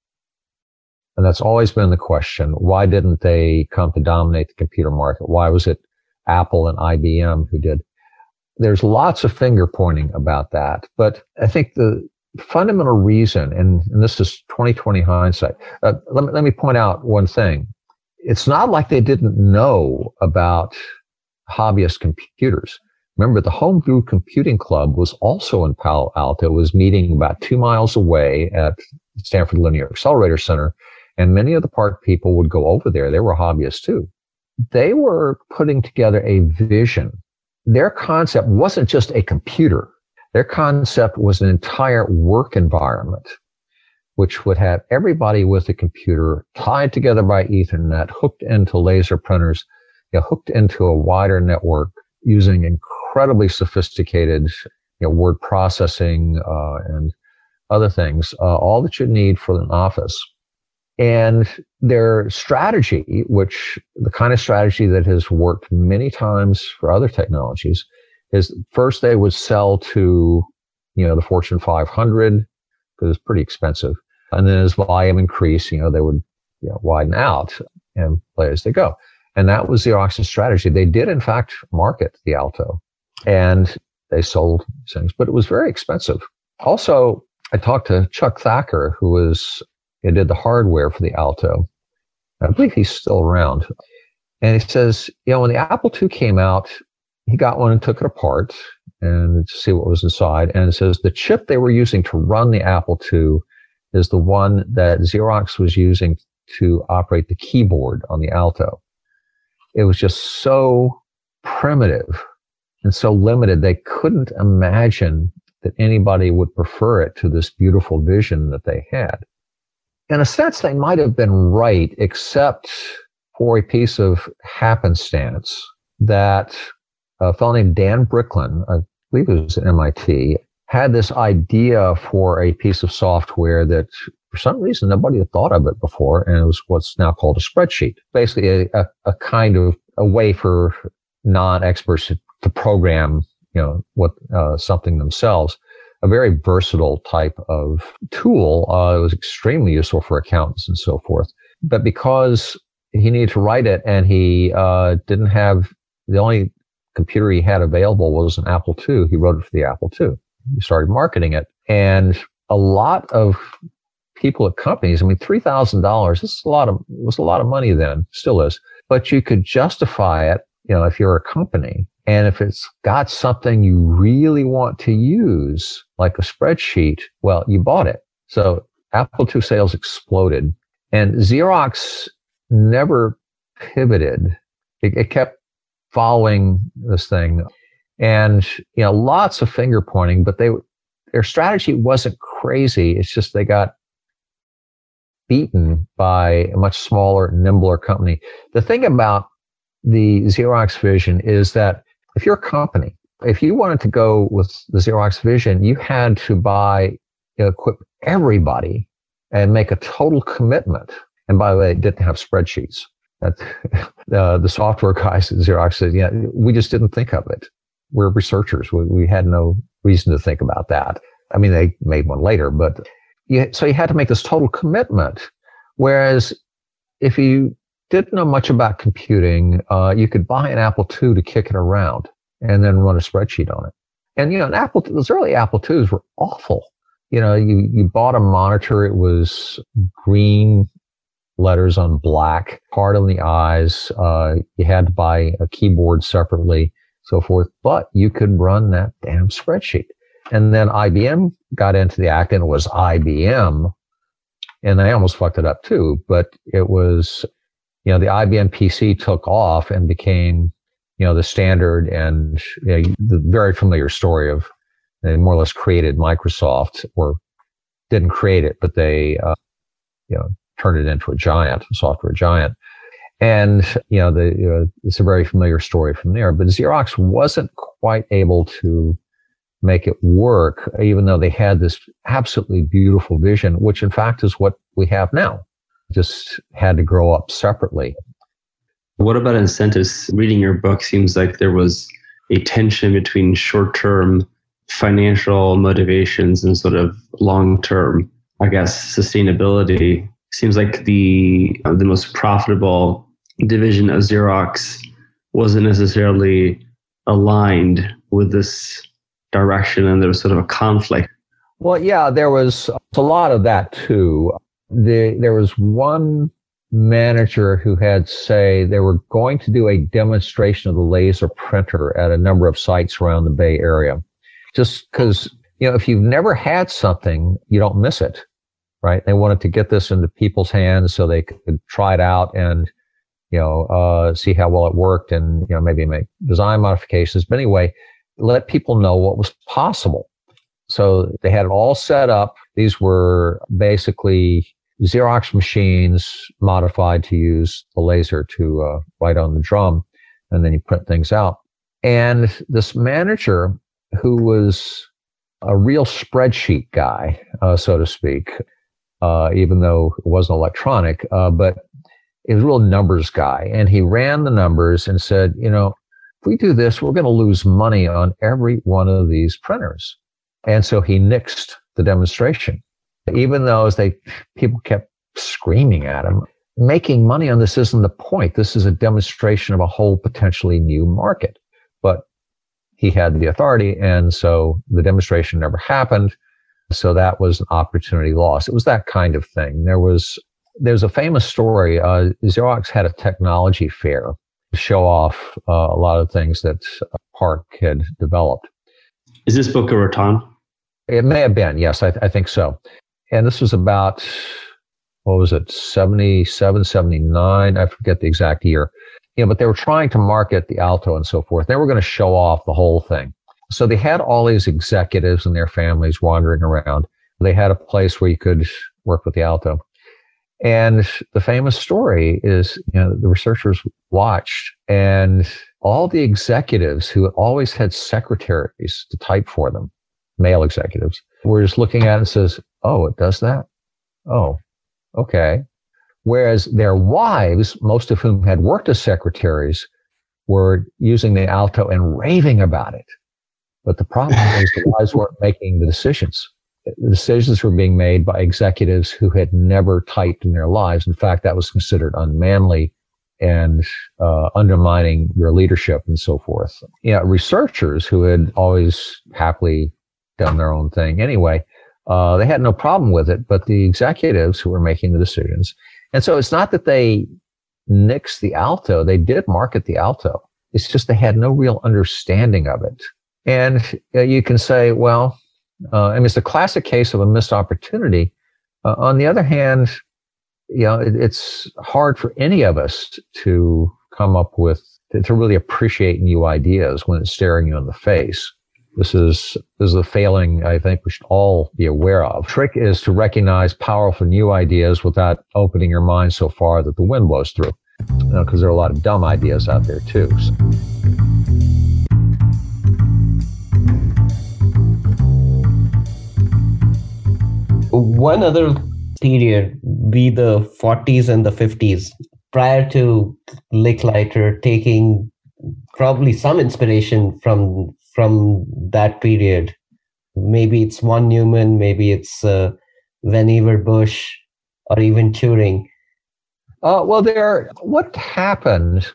And that's always been the question. Why didn't they come to dominate the computer market? Why was it Apple and IBM who did? There's lots of finger pointing about that. But I think the fundamental reason, and, and this is 2020 hindsight, uh, let, me, let me point out one thing it's not like they didn't know about hobbyist computers. Remember, the Homebrew Computing Club was also in Palo Alto, was meeting about two miles away at Stanford Linear Accelerator Center. And many of the PARC people would go over there. They were hobbyists too. They were putting together a vision. Their concept wasn't just a computer. Their concept was an entire work environment which would have everybody with a computer tied together by Ethernet, hooked into laser printers, you know, hooked into a wider network using incredibly sophisticated you know, word processing uh, and other things, uh, all that you need for an office. And their strategy, which the kind of strategy that has worked many times for other technologies, is first they would sell to, you know, the Fortune 500 because it's pretty expensive. And then as volume increased, you know, they would you know, widen out and play as they go. And that was Xerox's strategy. They did, in fact, market the Alto and they sold things, but it was very expensive. Also, I talked to Chuck Thacker, who was, he did the hardware for the Alto. I believe he's still around. And he says, you know, when the Apple II came out, he got one and took it apart and to see what was inside. And it says the chip they were using to run the Apple II is the one that Xerox was using to operate the keyboard on the Alto. It was just so primitive and so limited. They couldn't imagine that anybody would prefer it to this beautiful vision that they had. In a sense, they might have been right, except for a piece of happenstance that a fellow named Dan Bricklin, I believe it was at MIT, had this idea for a piece of software that for some reason nobody had thought of it before, and it was what's now called a spreadsheet. Basically, a, a, a kind of a way for non-experts to, to program, you know, what uh, something themselves. A very versatile type of tool. Uh, it was extremely useful for accountants and so forth. But because he needed to write it, and he uh, didn't have the only computer he had available was an Apple II. He wrote it for the Apple II. He started marketing it. And a lot of people at companies, I mean, $3,000 is a lot of, was a lot of money then, still is, but you could justify it, you know, if you're a company and if it's got something you really want to use, like a spreadsheet, well, you bought it. So Apple II sales exploded and Xerox never pivoted. It, it kept following this thing. And, you know, lots of finger pointing, but they, their strategy wasn't crazy. It's just they got beaten by a much smaller, nimbler company. The thing about the Xerox vision is that if you're a company, if you wanted to go with the Xerox vision, you had to buy, equip everybody and make a total commitment. And by the way, it didn't have spreadsheets that uh, the software guys at Xerox said, yeah, we just didn't think of it. We're researchers. We, we had no reason to think about that. I mean, they made one later, but you, so you had to make this total commitment. Whereas if you didn't know much about computing, uh, you could buy an Apple II to kick it around and then run a spreadsheet on it. And, you know, an Apple, those early Apple IIs were awful. You know, you, you bought a monitor. It was green letters on black, hard on the eyes. Uh, you had to buy a keyboard separately, so forth, but you could run that damn spreadsheet. And then IBM got into the act and it was IBM. And they almost fucked it up too, but it was, you know, the IBM PC took off and became, you know, the standard and you know, the very familiar story of they more or less created Microsoft or didn't create it, but they, uh, you know, turned it into a giant, a software giant. And, you know, the, you know, it's a very familiar story from there, but Xerox wasn't quite able to make it work, even though they had this absolutely beautiful vision, which in fact is what we have now. Just had to grow up separately. What about incentives? Reading your book seems like there was a tension between short term financial motivations and sort of long term, I guess, sustainability seems like the uh, the most profitable division of Xerox wasn't necessarily aligned with this direction, and there was sort of a conflict. Well, yeah, there was a lot of that too. The, there was one manager who had say they were going to do a demonstration of the laser printer at a number of sites around the Bay Area. Just because, you know, if you've never had something, you don't miss it right? They wanted to get this into people's hands so they could try it out and, you know, uh, see how well it worked and, you know, maybe make design modifications. But anyway, let people know what was possible. So they had it all set up. These were basically Xerox machines modified to use the laser to uh, write on the drum, and then you print things out. And this manager who was a real spreadsheet guy, uh, so to speak, uh, even though it wasn't electronic, uh, but he was a real numbers guy. And he ran the numbers and said, you know, if we do this, we're going to lose money on every one of these printers. And so he nixed the demonstration, even though as they people kept screaming at him, making money on this isn't the point. This is a demonstration of a whole potentially new market. But he had the authority, and so the demonstration never happened. So that was an opportunity lost. It was that kind of thing. There was there's a famous story. Uh, Xerox had a technology fair to show off uh, a lot of things that PARC had developed. Is this Boca Raton? It may have been. Yes, I, I think so. And this was about what was it, 77, 79? I forget the exact year. You know, but they were trying to market the Alto and so forth. They were going to show off the whole thing. So they had all these executives and their families wandering around. They had a place where you could work with the Alto. And the famous story is, you know, the researchers watched and all the executives who always had secretaries to type for them, male executives, were just looking at it and says, Oh, it does that? Oh, okay. Whereas their wives, most of whom had worked as secretaries, were using the alto and raving about it. But the problem is the wives weren't making the decisions. The decisions were being made by executives who had never typed in their lives. In fact, that was considered unmanly and uh, undermining your leadership and so forth. Yeah, researchers who had always happily done their own thing anyway, uh, they had no problem with it. But the executives who were making the decisions, and so it's not that they nixed the alto; they did market the alto. It's just they had no real understanding of it. And uh, you can say, well, uh, I mean, it's a classic case of a missed opportunity. Uh, on the other hand, you know, it, it's hard for any of us to come up with, to, to really appreciate new ideas when it's staring you in the face. This is, this is a failing I think we should all be aware of. Trick is to recognize powerful new ideas without opening your mind so far that the wind blows through. Because you know, there are a lot of dumb ideas out there too. So. one other period be the 40s and the 50s prior to Licklider taking probably some inspiration from from that period. Maybe it's von Neumann, maybe it's uh, Vannevar Bush, or even Turing. Uh, well, there. What happened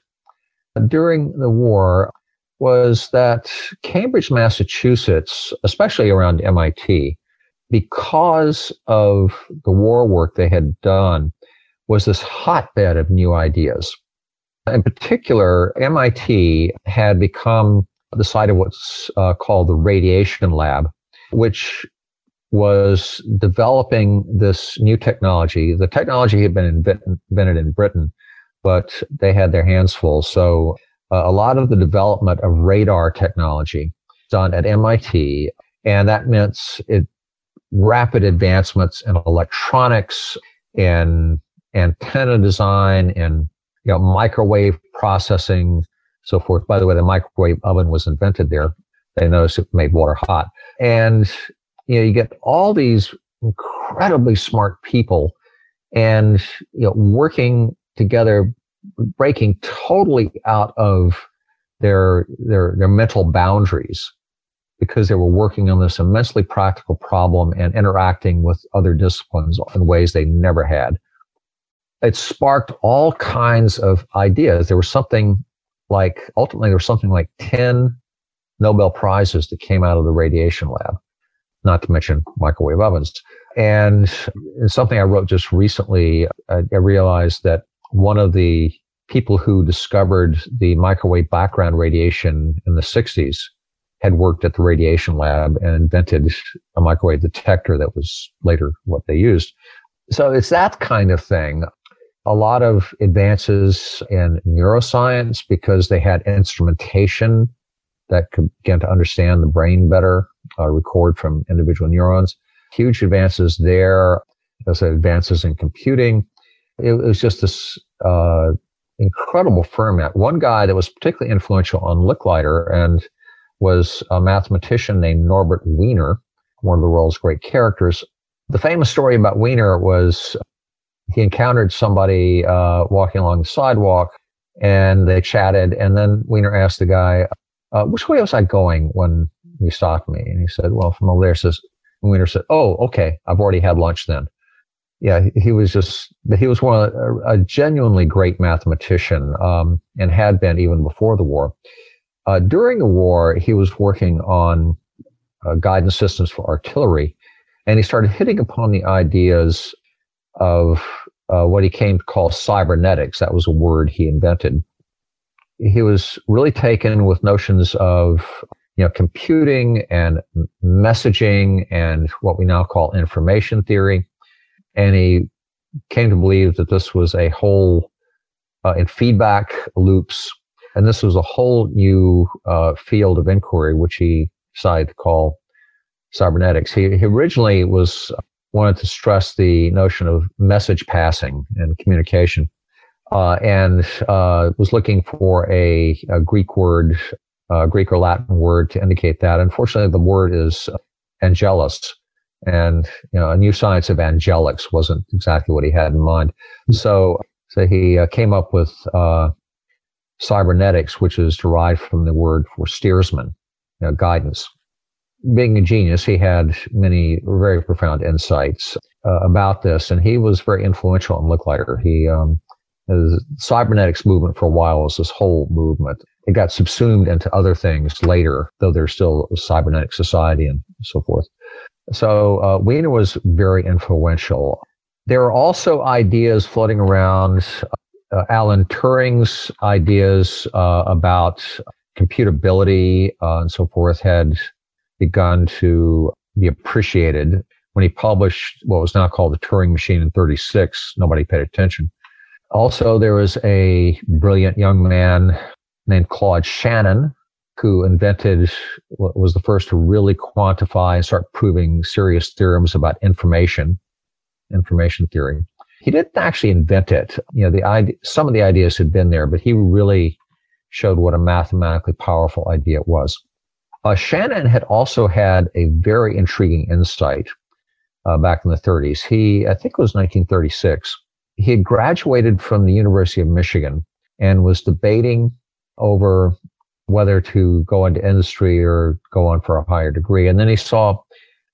during the war was that Cambridge, Massachusetts, especially around MIT, because of the war work they had done, was this hotbed of new ideas. In particular, MIT had become the site of what's uh, called the Radiation Lab, which was developing this new technology. The technology had been invented in Britain, but they had their hands full. So uh, a lot of the development of radar technology done at MIT, and that meant it rapid advancements in electronics and antenna design and you know microwave processing so forth by the way the microwave oven was invented there they noticed it made water hot and you know you get all these incredibly smart people and you know working together breaking totally out of their their their mental boundaries because they were working on this immensely practical problem and interacting with other disciplines in ways they never had. It sparked all kinds of ideas. There was something like, ultimately, there was something like 10 Nobel Prizes that came out of the radiation lab, not to mention microwave ovens. And something I wrote just recently, I, I realized that one of the people who discovered the microwave background radiation in the 60s had worked at the radiation lab and invented a microwave detector that was later what they used. So it's that kind of thing. A lot of advances in neuroscience because they had instrumentation that could begin to understand the brain better, uh, record from individual neurons. Huge advances there. As advances in computing. It, it was just this uh, incredible ferment. One guy that was particularly influential on Licklider and was a mathematician named Norbert Wiener, one of the world's great characters. The famous story about Wiener was he encountered somebody uh, walking along the sidewalk and they chatted. And then Wiener asked the guy, uh, which way was I going when you stopped me? And he said, well, from over there. Says, Wiener said, oh, okay. I've already had lunch then. Yeah, he was just, he was one of, a, a genuinely great mathematician, um, and had been even before the war. Uh, during the war, he was working on uh, guidance systems for artillery, and he started hitting upon the ideas of uh, what he came to call cybernetics. That was a word he invented. He was really taken with notions of you know computing and messaging and what we now call information theory, and he came to believe that this was a whole uh, in feedback loops, and this was a whole new uh, field of inquiry, which he decided to call cybernetics. He, he originally was wanted to stress the notion of message passing and communication, uh, and uh, was looking for a, a Greek word, uh, Greek or Latin word to indicate that. Unfortunately, the word is angelus, and you know, a new science of angelics wasn't exactly what he had in mind. So, so he uh, came up with uh, cybernetics, which is derived from the word for steersman, you know, guidance being a genius, he had many very profound insights uh, about this, and he was very influential in Licklider. He um, the cybernetics movement for a while was this whole movement. It got subsumed into other things later, though there's still a cybernetic society and so forth. So uh, Wiener was very influential. There are also ideas floating around. Uh, Alan Turing's ideas uh, about computability uh, and so forth had begun to be appreciated. When he published what was now called the Turing Machine in 36, nobody paid attention. Also, there was a brilliant young man named Claude Shannon who invented what was the first to really quantify and start proving serious theorems about information, information theory. He didn't actually invent it. You know, the idea, some of the ideas had been there, but he really showed what a mathematically powerful idea it was. Uh, Shannon had also had a very intriguing insight uh, back in the 30s. He, I think it was 1936, he had graduated from the University of Michigan and was debating over whether to go into industry or go on for a higher degree. And then he saw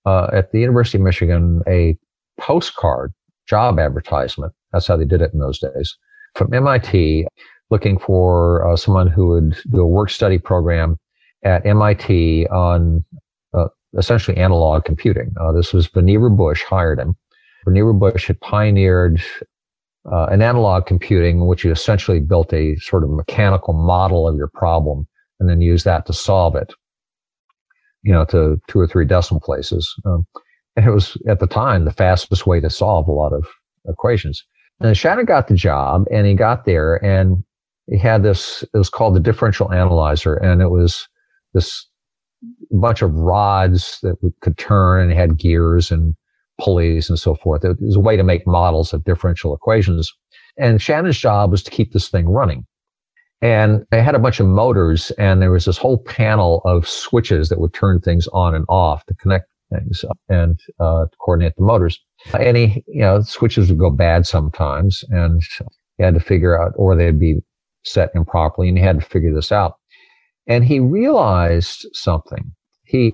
uh, at the University of Michigan a postcard job advertisement. That's how they did it in those days from MIT looking for uh, someone who would do a work study program at MIT on uh, essentially analog computing. Uh, this was Vannevar Bush hired him. Vannevar Bush had pioneered uh, an analog computing in which you essentially built a sort of mechanical model of your problem and then used that to solve it, you know, to two or three decimal places. Um, and it was at the time the fastest way to solve a lot of equations. And Shannon got the job and he got there and he had this, it was called the differential analyzer and it was this bunch of rods that could turn and had gears and pulleys and so forth. It was a way to make models of differential equations. And Shannon's job was to keep this thing running. And they had a bunch of motors and there was this whole panel of switches that would turn things on and off to connect things and uh, coordinate the motors. And he, you know, switches would go bad sometimes and he had to figure out, or they'd be set improperly and he had to figure this out. And he realized something. He,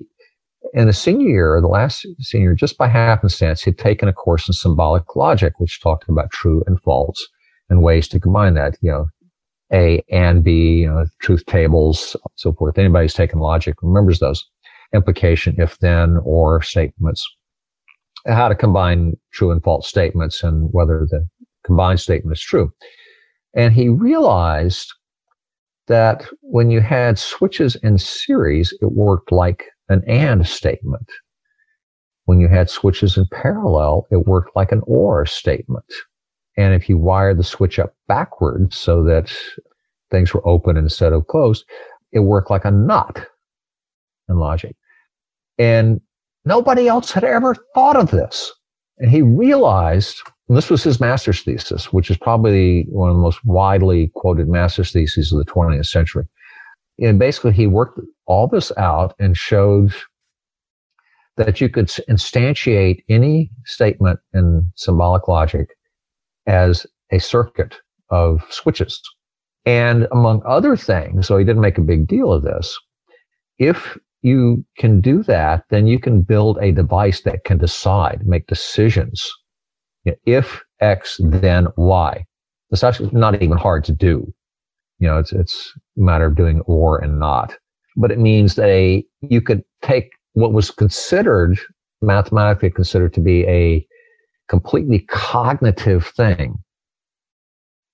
in the senior year, the last senior, just by happenstance, he'd taken a course in symbolic logic, which talked about true and false and ways to combine that, you know, A and B, you know, truth tables, so forth. Anybody who's taken logic remembers those implication, if then, or statements, how to combine true and false statements and whether the combined statement is true. And he realized that when you had switches in series, it worked like an AND statement. When you had switches in parallel, it worked like an OR statement. And if you wire the switch up backwards so that things were open instead of closed, it worked like a NOT in logic. And nobody else had ever thought of this. And he realized and this was his master's thesis, which is probably one of the most widely quoted master's theses of the 20th century. And basically, he worked all this out and showed that you could instantiate any statement in symbolic logic as a circuit of switches. And among other things, so he didn't make a big deal of this, if you can do that, then you can build a device that can decide, make decisions. You know, if X, then Y. It's actually not even hard to do. You know, it's, it's a matter of doing or and not. But it means that a, you could take what was considered, mathematically considered to be a completely cognitive thing,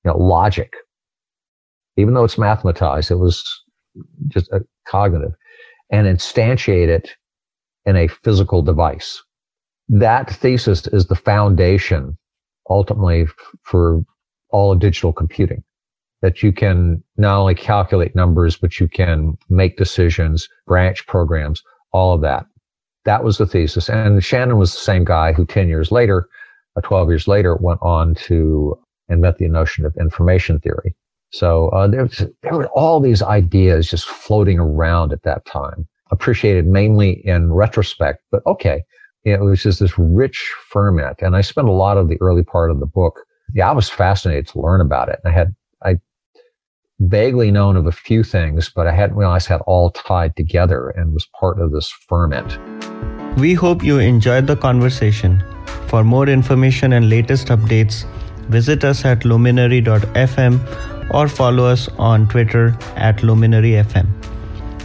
you know, logic. Even though it's mathematized, it was just a cognitive and instantiate it in a physical device. That thesis is the foundation ultimately for all of digital computing that you can not only calculate numbers, but you can make decisions, branch programs, all of that. That was the thesis. And Shannon was the same guy who 10 years later, uh, 12 years later, went on to invent the notion of information theory. So uh, there, there were all these ideas just floating around at that time, appreciated mainly in retrospect, but okay, it was just this rich ferment. And I spent a lot of the early part of the book. Yeah, I was fascinated to learn about it. I had, I vaguely known of a few things, but I hadn't realized how all tied together and was part of this ferment. We hope you enjoyed the conversation. For more information and latest updates, visit us at luminary.fm or follow us on Twitter at luminaryfm.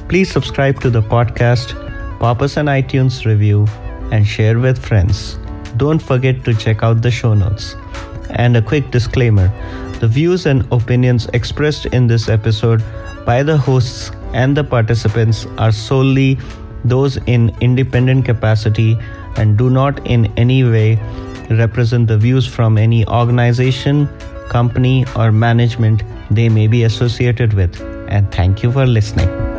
Please subscribe to the podcast, pop us an iTunes review, and share with friends. Don't forget to check out the show notes. And a quick disclaimer the views and opinions expressed in this episode by the hosts and the participants are solely those in independent capacity and do not in any way represent the views from any organization, company, or management they may be associated with. And thank you for listening.